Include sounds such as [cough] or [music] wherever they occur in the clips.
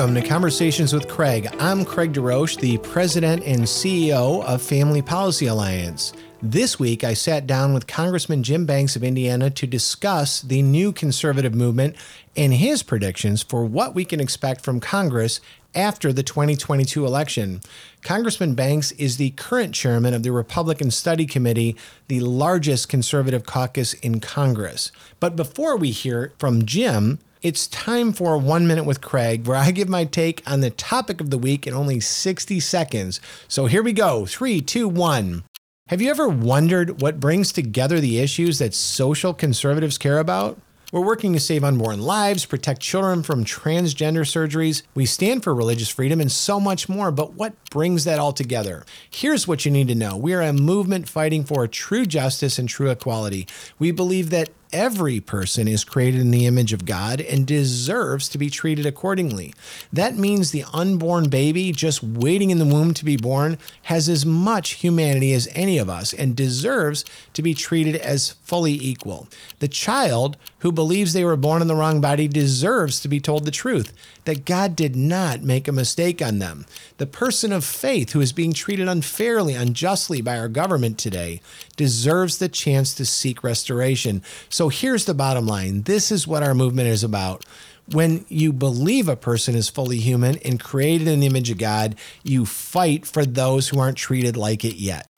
Welcome to Conversations with Craig. I'm Craig DeRoche, the president and CEO of Family Policy Alliance. This week, I sat down with Congressman Jim Banks of Indiana to discuss the new conservative movement and his predictions for what we can expect from Congress after the 2022 election. Congressman Banks is the current chairman of the Republican Study Committee, the largest conservative caucus in Congress. But before we hear from Jim, it's time for One Minute with Craig, where I give my take on the topic of the week in only 60 seconds. So here we go three, two, one. Have you ever wondered what brings together the issues that social conservatives care about? We're working to save unborn lives, protect children from transgender surgeries. We stand for religious freedom and so much more. But what brings that all together? Here's what you need to know we are a movement fighting for true justice and true equality. We believe that every person is created in the image of God and deserves to be treated accordingly. That means the unborn baby just waiting in the womb to be born has as much humanity as any of us and deserves to be treated as fully equal. The child who believes they were born in the wrong body deserves to be told the truth that God did not make a mistake on them. The person of faith who is being treated unfairly, unjustly by our government today deserves the chance to seek restoration. So here's the bottom line this is what our movement is about. When you believe a person is fully human and created in the image of God, you fight for those who aren't treated like it yet.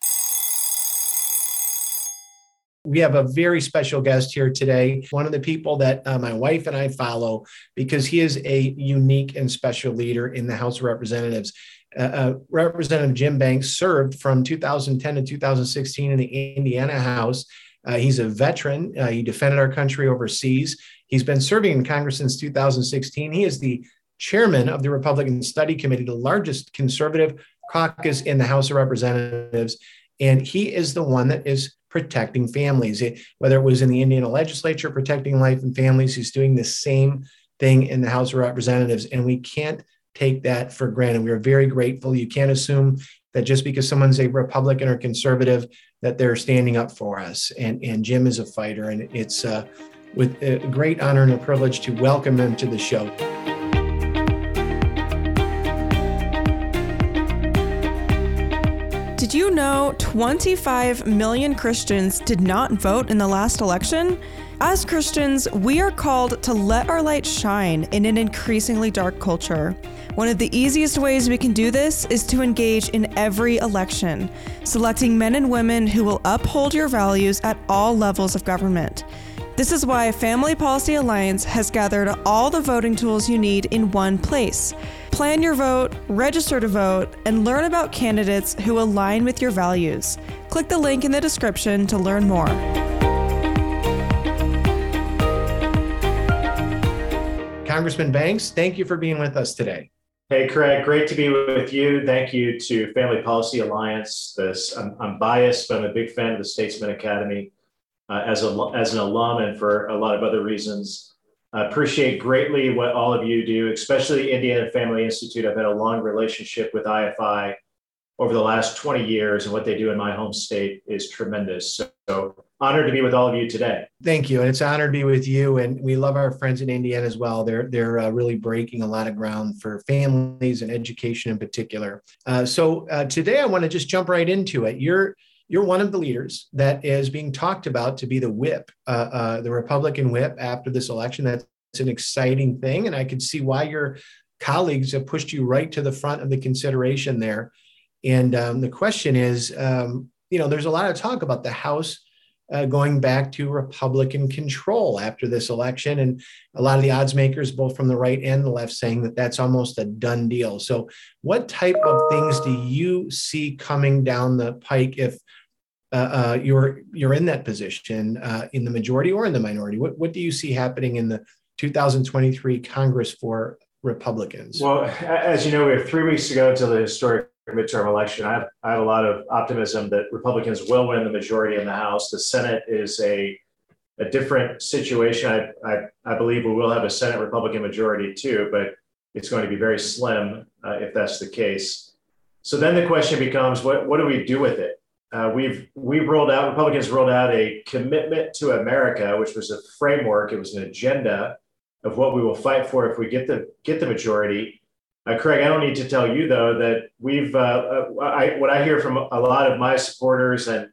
We have a very special guest here today, one of the people that uh, my wife and I follow because he is a unique and special leader in the House of Representatives. Uh, uh, Representative Jim Banks served from 2010 to 2016 in the Indiana House. Uh, he's a veteran. Uh, he defended our country overseas. He's been serving in Congress since 2016. He is the chairman of the Republican Study Committee, the largest conservative caucus in the House of Representatives. And he is the one that is protecting families. It, whether it was in the Indiana legislature protecting life and families, he's doing the same thing in the House of Representatives. And we can't take that for granted. We are very grateful. You can't assume that just because someone's a Republican or conservative, that they're standing up for us. And, and Jim is a fighter. And it's uh, with a great honor and a privilege to welcome him to the show. Did you know 25 million Christians did not vote in the last election? As Christians, we are called to let our light shine in an increasingly dark culture. One of the easiest ways we can do this is to engage in every election, selecting men and women who will uphold your values at all levels of government. This is why Family Policy Alliance has gathered all the voting tools you need in one place. Plan your vote, register to vote, and learn about candidates who align with your values. Click the link in the description to learn more. Congressman Banks, thank you for being with us today. Hey, Craig, great to be with you. Thank you to Family Policy Alliance. This, I'm, I'm biased, but I'm a big fan of the Statesmen Academy uh, as, a, as an alum and for a lot of other reasons. I appreciate greatly what all of you do, especially the Indiana Family Institute. I've had a long relationship with IFI over the last 20 years, and what they do in my home state is tremendous. So, so honored to be with all of you today. Thank you, and it's an to be with you. And we love our friends in Indiana as well. They're they're uh, really breaking a lot of ground for families and education in particular. Uh, so uh, today, I want to just jump right into it. You're you're one of the leaders that is being talked about to be the whip, uh, uh, the Republican whip after this election. That's an exciting thing. And I can see why your colleagues have pushed you right to the front of the consideration there. And um, the question is um, you know, there's a lot of talk about the House. Uh, going back to Republican control after this election. And a lot of the odds makers, both from the right and the left, saying that that's almost a done deal. So, what type of things do you see coming down the pike if uh, uh, you're you're in that position uh, in the majority or in the minority. What what do you see happening in the 2023 Congress for Republicans? Well, as you know, we have three weeks to go to the historic midterm election. I have, I have a lot of optimism that Republicans will win the majority in the House. The Senate is a a different situation. I, I, I believe we will have a Senate Republican majority too, but it's going to be very slim uh, if that's the case. So then the question becomes, what, what do we do with it? Uh, we've we've rolled out Republicans rolled out a commitment to America, which was a framework. It was an agenda of what we will fight for if we get the get the majority. Uh, Craig, I don't need to tell you though that we've. Uh, uh, I, what I hear from a lot of my supporters, and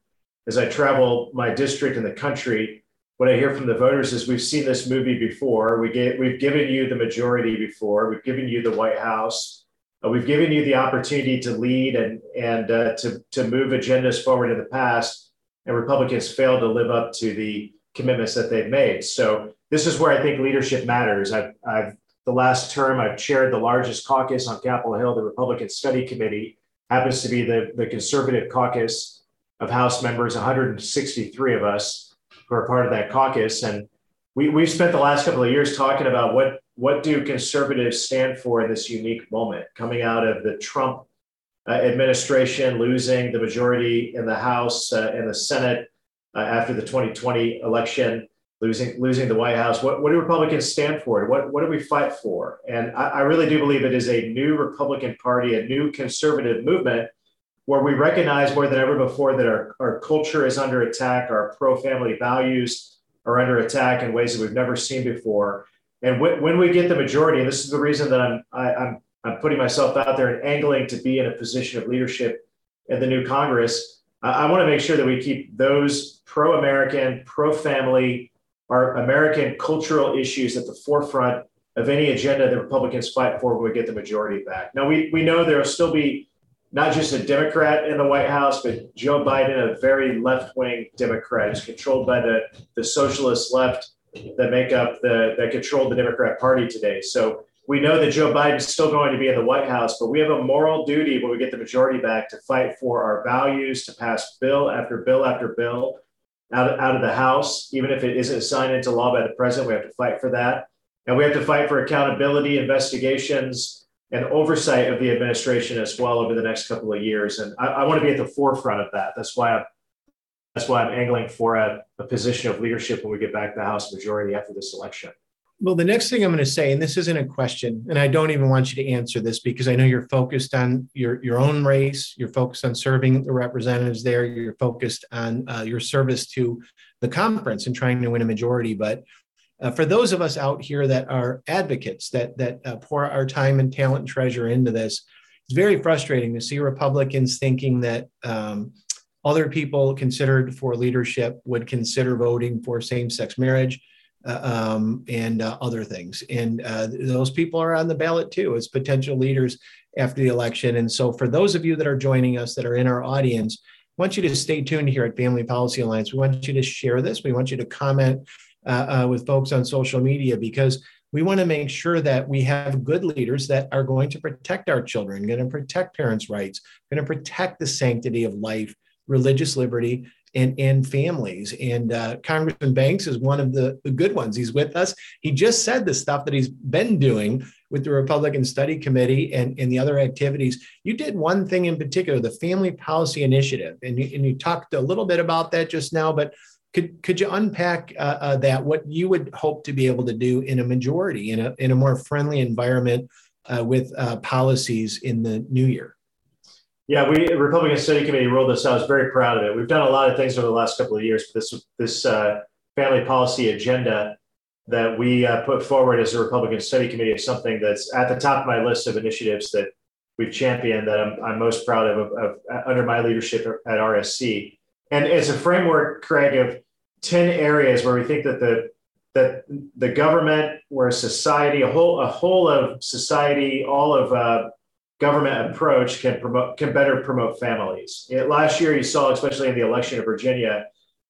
as I travel my district and the country, what I hear from the voters is we've seen this movie before. We get, we've given you the majority before. We've given you the White House. Uh, we've given you the opportunity to lead and and uh, to to move agendas forward in the past, and Republicans failed to live up to the commitments that they've made. So this is where I think leadership matters. I've, I've the last term, I've chaired the largest caucus on Capitol Hill, the Republican Study Committee, happens to be the, the conservative caucus of House members, 163 of us who are part of that caucus. And we, we've spent the last couple of years talking about what, what do conservatives stand for in this unique moment coming out of the Trump uh, administration losing the majority in the House uh, and the Senate uh, after the 2020 election losing losing the White House. What, what do Republicans stand for? What, what do we fight for? And I, I really do believe it is a new Republican Party, a new conservative movement where we recognize more than ever before that our, our culture is under attack, our pro-family values are under attack in ways that we've never seen before. And when, when we get the majority, and this is the reason that I'm I, I'm I'm putting myself out there and angling to be in a position of leadership in the new Congress. I, I want to make sure that we keep those pro-American, pro-family, our American cultural issues at the forefront of any agenda that Republicans fight for when we get the majority back. Now, we, we know there will still be not just a Democrat in the White House, but Joe Biden, a very left wing Democrat, is controlled by the, the socialist left that make up the that control the Democrat Party today. So we know that Joe Biden is still going to be in the White House, but we have a moral duty when we get the majority back to fight for our values, to pass bill after bill after bill out of, out of the House, even if it isn't signed into law by the president. We have to fight for that. And we have to fight for accountability, investigations, and oversight of the administration as well over the next couple of years. And I, I want to be at the forefront of that. That's why I'm that's why I'm angling for a, a position of leadership when we get back to the House majority after this election. Well, the next thing I'm going to say, and this isn't a question, and I don't even want you to answer this because I know you're focused on your, your own race, you're focused on serving the representatives there, you're focused on uh, your service to the conference and trying to win a majority. But uh, for those of us out here that are advocates, that that uh, pour our time and talent and treasure into this, it's very frustrating to see Republicans thinking that um, other people considered for leadership would consider voting for same-sex marriage uh, um, and uh, other things. And uh, those people are on the ballot too as potential leaders after the election. And so, for those of you that are joining us that are in our audience, I want you to stay tuned here at Family Policy Alliance. We want you to share this. We want you to comment uh, uh, with folks on social media because we want to make sure that we have good leaders that are going to protect our children, going to protect parents' rights, going to protect the sanctity of life, religious liberty, and, and families. And uh, Congressman Banks is one of the, the good ones. He's with us. He just said the stuff that he's been doing with the Republican Study Committee and, and the other activities. You did one thing in particular, the Family Policy Initiative, and you, and you talked a little bit about that just now, but could, could you unpack uh, uh, that, what you would hope to be able to do in a majority, in a, in a more friendly environment uh, with uh, policies in the new year? Yeah, we Republican Study Committee rolled this out. I was very proud of it. We've done a lot of things over the last couple of years. But this this uh, family policy agenda that we uh, put forward as a Republican Study Committee is something that's at the top of my list of initiatives that we've championed that I'm, I'm most proud of, of, of under my leadership at RSC. And it's a framework, Craig, of ten areas where we think that the that the government, where society, a whole a whole of society, all of uh, government approach can promote can better promote families. It, last year, you saw, especially in the election of Virginia,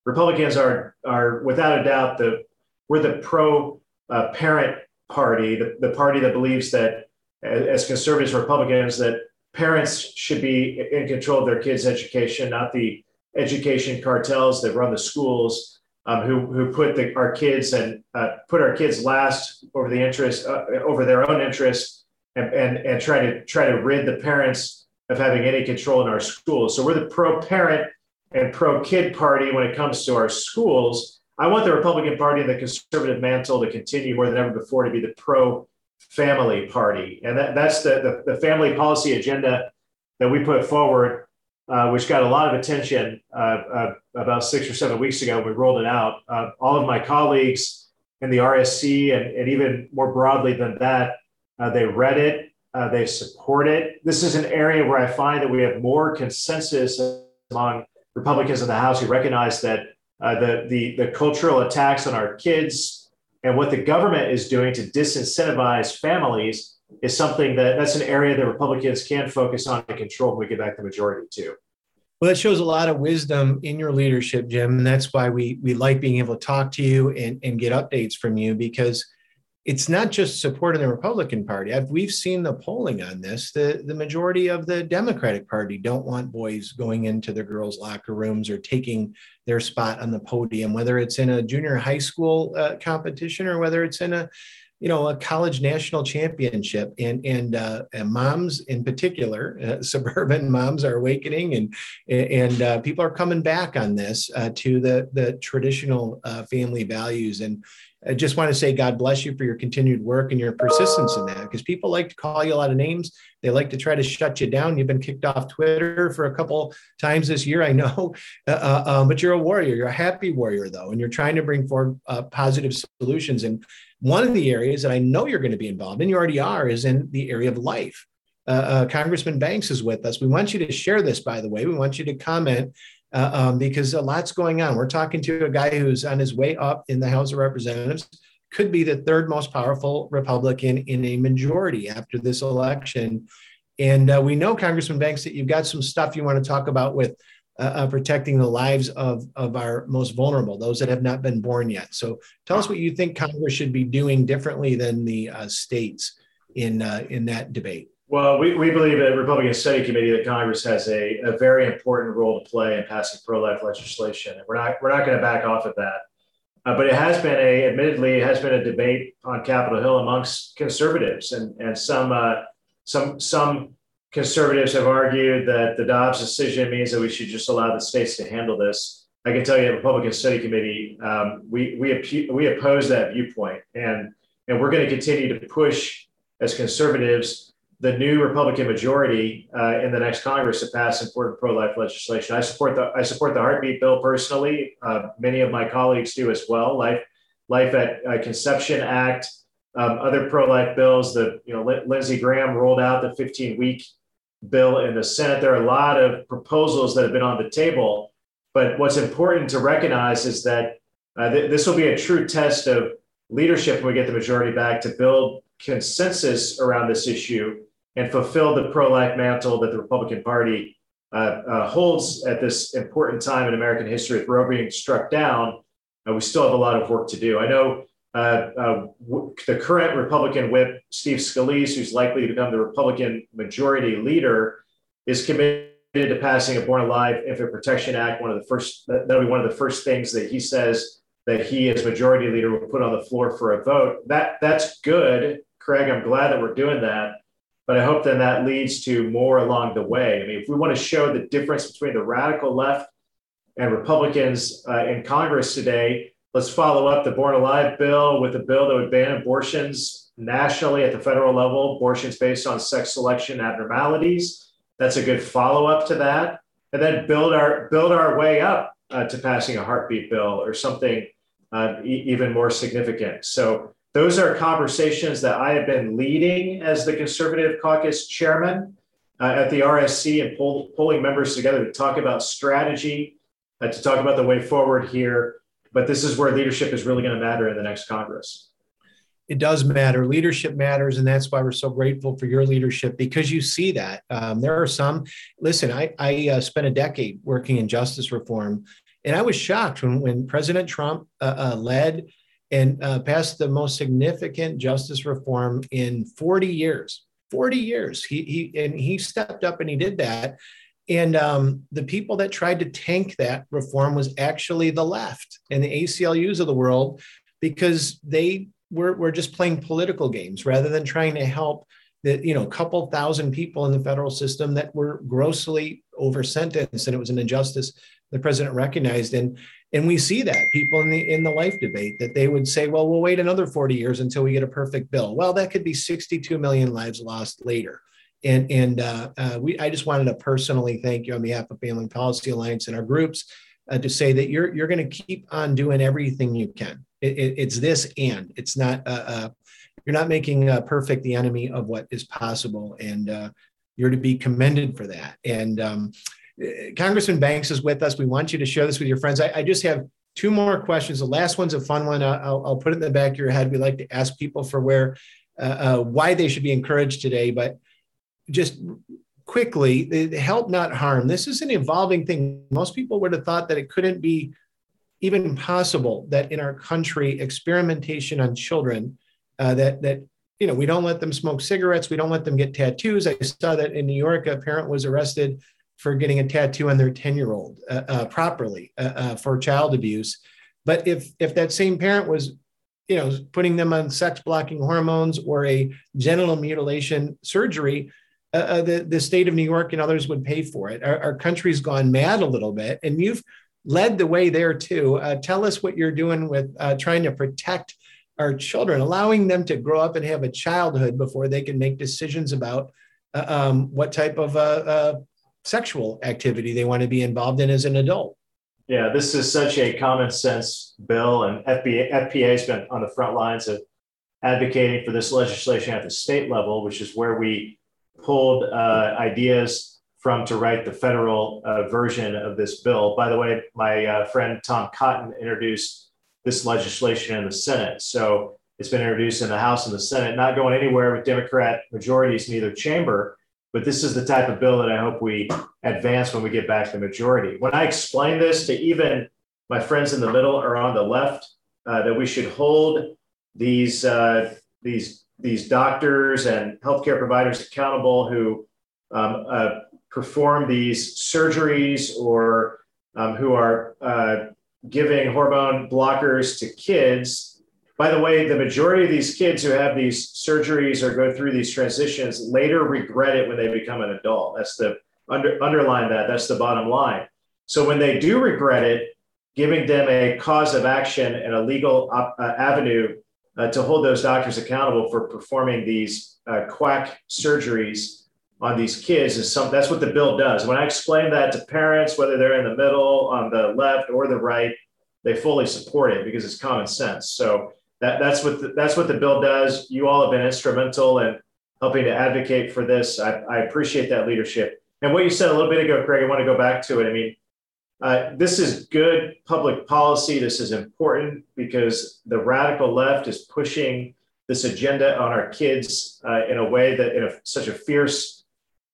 Republicans are are without a doubt the we're the pro uh, parent party, the, the party that believes that as conservatives Republicans that parents should be in control of their kids' education, not the education cartels that run the schools, um, who who put the, our kids and uh, put our kids last over the interest uh, over their own interests and, and, and try to try to rid the parents of having any control in our schools. So we're the pro parent and pro kid party when it comes to our schools. I want the Republican Party and the conservative mantle to continue more than ever before to be the pro family party. And that, that's the, the, the, family policy agenda that we put forward, uh, which got a lot of attention uh, uh, about six or seven weeks ago. We rolled it out. Uh, all of my colleagues in the RSC and, and even more broadly than that uh, they read it. Uh, they support it. This is an area where I find that we have more consensus among Republicans in the House who recognize that uh, the, the, the cultural attacks on our kids and what the government is doing to disincentivize families is something that that's an area that Republicans can focus on and control when we get back the majority too. Well, that shows a lot of wisdom in your leadership, Jim. And that's why we we like being able to talk to you and, and get updates from you because it's not just support in the Republican Party. I've, we've seen the polling on this. The, the majority of the Democratic Party don't want boys going into the girls' locker rooms or taking their spot on the podium, whether it's in a junior high school uh, competition or whether it's in a you know a college national championship and and, uh, and moms in particular uh, [laughs] suburban moms are awakening and and uh, people are coming back on this uh, to the the traditional uh, family values and I just want to say God bless you for your continued work and your persistence in that because people like to call you a lot of names. They like to try to shut you down. You've been kicked off Twitter for a couple times this year, I know, [laughs] uh, uh, um, but you're a warrior. You're a happy warrior, though, and you're trying to bring forward uh, positive solutions. And one of the areas that I know you're going to be involved in, you already are, is in the area of life. Uh, uh, Congressman Banks is with us. We want you to share this, by the way. We want you to comment uh, um, because a lot's going on. We're talking to a guy who's on his way up in the House of Representatives, could be the third most powerful Republican in a majority after this election. And uh, we know, Congressman Banks, that you've got some stuff you want to talk about with uh, uh, protecting the lives of, of our most vulnerable, those that have not been born yet. So tell us what you think Congress should be doing differently than the uh, states in, uh, in that debate. Well, we, we believe at Republican Study Committee that Congress has a, a very important role to play in passing pro-life legislation. And we're not, we're not going to back off of that. Uh, but it has been a, admittedly, it has been a debate on Capitol Hill amongst conservatives, and and some uh, some some conservatives have argued that the Dobbs decision means that we should just allow the states to handle this. I can tell you, at Republican Study Committee, um, we we we oppose that viewpoint, and and we're going to continue to push as conservatives the new Republican majority uh, in the next Congress to pass important pro-life legislation. I support the I support the heartbeat bill personally. Uh, many of my colleagues do as well. Life Life at uh, Conception Act, um, other pro-life bills. The you know Lindsey Graham rolled out the 15-week bill in the Senate. There are a lot of proposals that have been on the table, but what's important to recognize is that uh, th- this will be a true test of leadership when we get the majority back to build consensus around this issue and fulfill the pro life mantle that the Republican Party uh, uh, holds at this important time in American history with Roe being struck down. Uh, we still have a lot of work to do. I know uh, uh, w- the current Republican whip, Steve Scalise, who's likely to become the Republican majority leader, is committed to passing a Born Alive Infant Protection Act. One of the first, that'll be one of the first things that he says that he, as majority leader, will put on the floor for a vote. That that's good, Craig. I'm glad that we're doing that. But I hope then that leads to more along the way. I mean, if we want to show the difference between the radical left and Republicans uh, in Congress today, let's follow up the Born Alive bill with a bill that would ban abortions nationally at the federal level, abortions based on sex selection abnormalities. That's a good follow up to that. And then build our build our way up uh, to passing a heartbeat bill or something uh, e- even more significant. So those are conversations that I have been leading as the Conservative Caucus chairman uh, at the RSC and pull, pulling members together to talk about strategy, uh, to talk about the way forward here. But this is where leadership is really going to matter in the next Congress. It does matter. Leadership matters. And that's why we're so grateful for your leadership because you see that. Um, there are some, listen, I, I uh, spent a decade working in justice reform. And I was shocked when, when President Trump uh, uh, led and uh, passed the most significant justice reform in 40 years. 40 years. He, he and he stepped up and he did that. And um, the people that tried to tank that reform was actually the left and the ACLUs of the world because they were, were just playing political games rather than trying to help the you know couple thousand people in the federal system that were grossly over sentenced and it was an injustice the president recognized and and we see that people in the in the life debate that they would say well we'll wait another 40 years until we get a perfect bill. Well that could be 62 million lives lost later. And and uh, uh, we i just wanted to personally thank you on behalf of family policy alliance and our groups uh, to say that you're you're going to keep on doing everything you can. It, it, it's this and. It's not uh, uh, you're not making uh, perfect the enemy of what is possible, and you're to be commended for that. And um, Congressman Banks is with us. We want you to share this with your friends. I, I just have two more questions. The last one's a fun one. I'll, I'll, put it in the back of your head. We like to ask people for where, uh, uh, why they should be encouraged today, but just quickly, help not harm. This is an evolving thing. Most people would have thought that it couldn't be even possible that in our country, experimentation on children, uh, that that you know we don't let them smoke cigarettes, we don't let them get tattoos. I saw that in New York, a parent was arrested for getting a tattoo on their 10 year old uh, uh, properly uh, uh, for child abuse. But if, if that same parent was, you know, putting them on sex blocking hormones or a genital mutilation surgery, uh, uh, the, the state of New York and others would pay for it. Our, our country's gone mad a little bit, and you've led the way there too. tell us what you're doing with trying to protect our children, allowing them to grow up and have a childhood before they can make decisions about um, what type of uh, sexual activity they want to be involved in as an adult. Yeah, this is such a common sense bill, and FBA, FPA has been on the front lines of advocating for this legislation at the state level, which is where we pulled uh, ideas from to write the federal uh, version of this bill. By the way, my uh, friend Tom Cotton introduced this legislation in the Senate. So it's been introduced in the House and the Senate, not going anywhere with Democrat majorities in either chamber. But this is the type of bill that I hope we advance when we get back to the majority. When I explain this to even my friends in the middle or on the left, uh, that we should hold these uh, these these doctors and healthcare providers accountable who um, uh, perform these surgeries or um, who are uh, giving hormone blockers to kids by the way, the majority of these kids who have these surgeries or go through these transitions later regret it when they become an adult. That's the under, underline that. That's the bottom line. So when they do regret it, giving them a cause of action and a legal uh, avenue uh, to hold those doctors accountable for performing these uh, quack surgeries on these kids is some that's what the bill does when i explain that to parents whether they're in the middle on the left or the right they fully support it because it's common sense so that, that's what the, that's what the bill does. You all have been instrumental in helping to advocate for this. I, I appreciate that leadership. And what you said a little bit ago, Craig, I want to go back to it. I mean, uh, this is good public policy. This is important because the radical left is pushing this agenda on our kids uh, in a way that, in a, such a fierce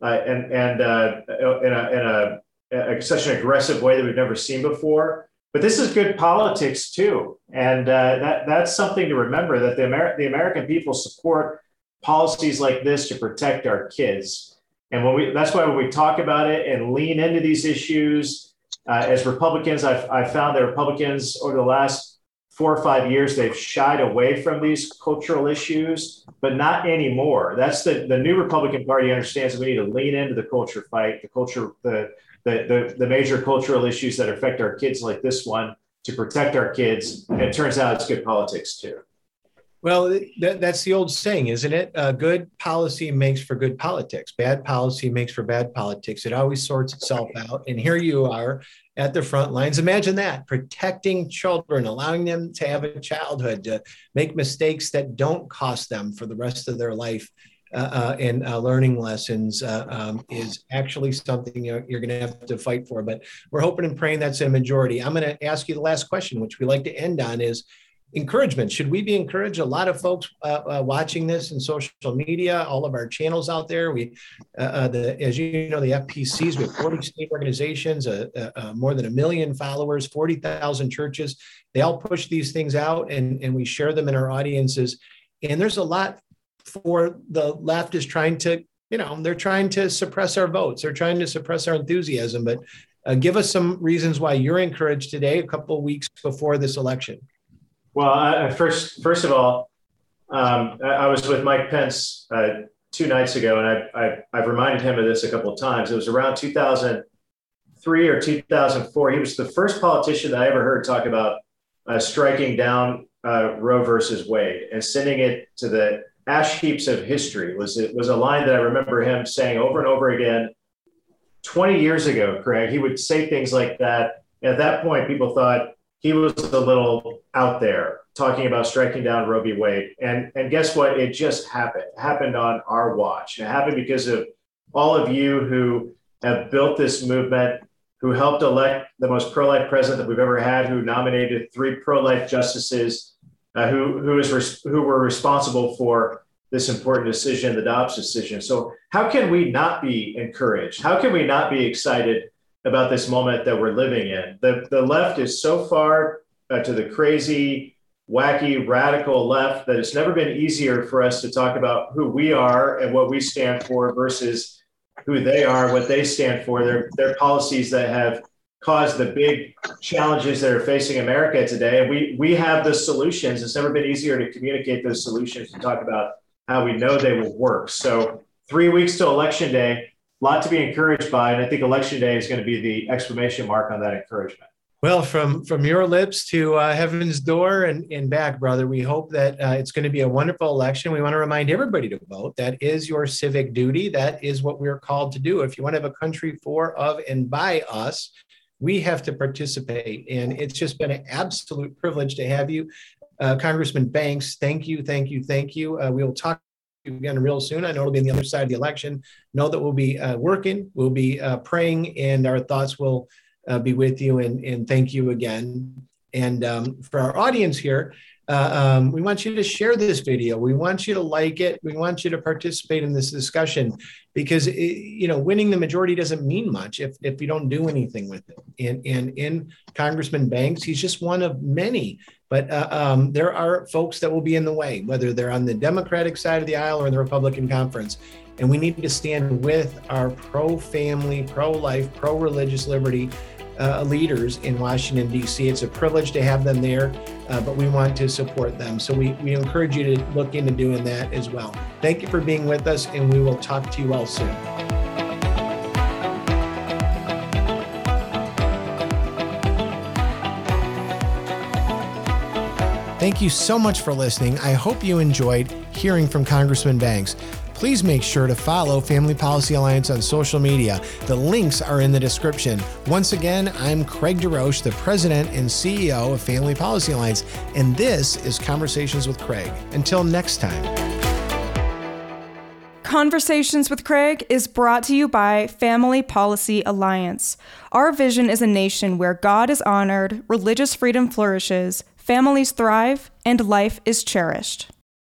uh, and and uh, in, a, in a, a, such an aggressive way that we've never seen before. But this is good politics too, and uh, that that's something to remember that the Amer- the American people support policies like this to protect our kids. And when we that's why when we talk about it and lean into these issues, uh, as Republicans, I've, I've found that Republicans over the last four or five years they've shied away from these cultural issues, but not anymore. That's the the new Republican Party understands we need to lean into the culture fight, the culture the the, the, the major cultural issues that affect our kids like this one to protect our kids. And it turns out it's good politics too. Well, that, that's the old saying, isn't it? Uh, good policy makes for good politics. Bad policy makes for bad politics. It always sorts itself out. And here you are at the front lines. Imagine that protecting children, allowing them to have a childhood, to make mistakes that don't cost them for the rest of their life and uh, learning lessons uh, um, is actually something you're, you're going to have to fight for. But we're hoping and praying that's a majority. I'm going to ask you the last question, which we like to end on is encouragement. Should we be encouraged? A lot of folks uh, uh, watching this in social media, all of our channels out there. We, uh, the as you know, the FPCs, we have 40 state organizations, more than a million followers, 40,000 churches. They all push these things out, and and we share them in our audiences. And there's a lot for the left is trying to, you know, they're trying to suppress our votes. They're trying to suppress our enthusiasm. But uh, give us some reasons why you're encouraged today, a couple of weeks before this election. Well, I, first, first of all, um, I, was with Mike Pence uh, two nights ago, and I, I, have reminded him of this a couple of times. It was around 2003 or 2004. He was the first politician that I ever heard talk about uh, striking down uh, Roe versus Wade and sending it to the ash heaps of history was it was a line that I remember him saying over and over again 20 years ago, Craig. He would say things like that. At that point, people thought he was a little out there. talking about striking down Roe v. Wade. And, and guess what? It just happened. It happened on our watch. It happened because of all of you who have built this movement, who helped elect the most pro life president that we've ever had, who nominated three pro life justices, uh, who, who, is res- who were responsible for this important decision, the Dobbs decision. So, how can we not be encouraged? How can we not be excited about this moment that we're living in? The, the left is so far uh, to the crazy, wacky, radical left that it's never been easier for us to talk about who we are and what we stand for versus who they are, what they stand for, their, their policies that have caused the big challenges that are facing America today. And we, we have the solutions. It's never been easier to communicate those solutions and talk about how we know they will work. So, three weeks to election day, a lot to be encouraged by. And I think election day is going to be the exclamation mark on that encouragement. Well, from from your lips to uh, heaven's door and, and back, brother, we hope that uh, it's going to be a wonderful election. We want to remind everybody to vote. That is your civic duty. That is what we're called to do. If you want to have a country for, of, and by us, we have to participate. And it's just been an absolute privilege to have you. Uh, Congressman Banks, thank you, thank you, thank you. Uh, we will talk again real soon. I know it'll be on the other side of the election. Know that we'll be uh, working, we'll be uh, praying, and our thoughts will uh, be with you. And, and thank you again. And um, for our audience here, uh, um, we want you to share this video. We want you to like it. We want you to participate in this discussion because it, you know winning the majority doesn't mean much if, if you don't do anything with it. And, and in Congressman Banks, he's just one of many. But uh, um, there are folks that will be in the way, whether they're on the Democratic side of the aisle or in the Republican conference. And we need to stand with our pro family, pro life, pro religious liberty uh, leaders in Washington, D.C. It's a privilege to have them there, uh, but we want to support them. So we, we encourage you to look into doing that as well. Thank you for being with us, and we will talk to you all soon. Thank you so much for listening. I hope you enjoyed hearing from Congressman Banks please make sure to follow Family Policy Alliance on social media. The links are in the description. Once again, I'm Craig DeRoche, the President and CEO of Family Policy Alliance, and this is Conversations with Craig. Until next time. Conversations with Craig is brought to you by Family Policy Alliance. Our vision is a nation where God is honored, religious freedom flourishes, families thrive, and life is cherished.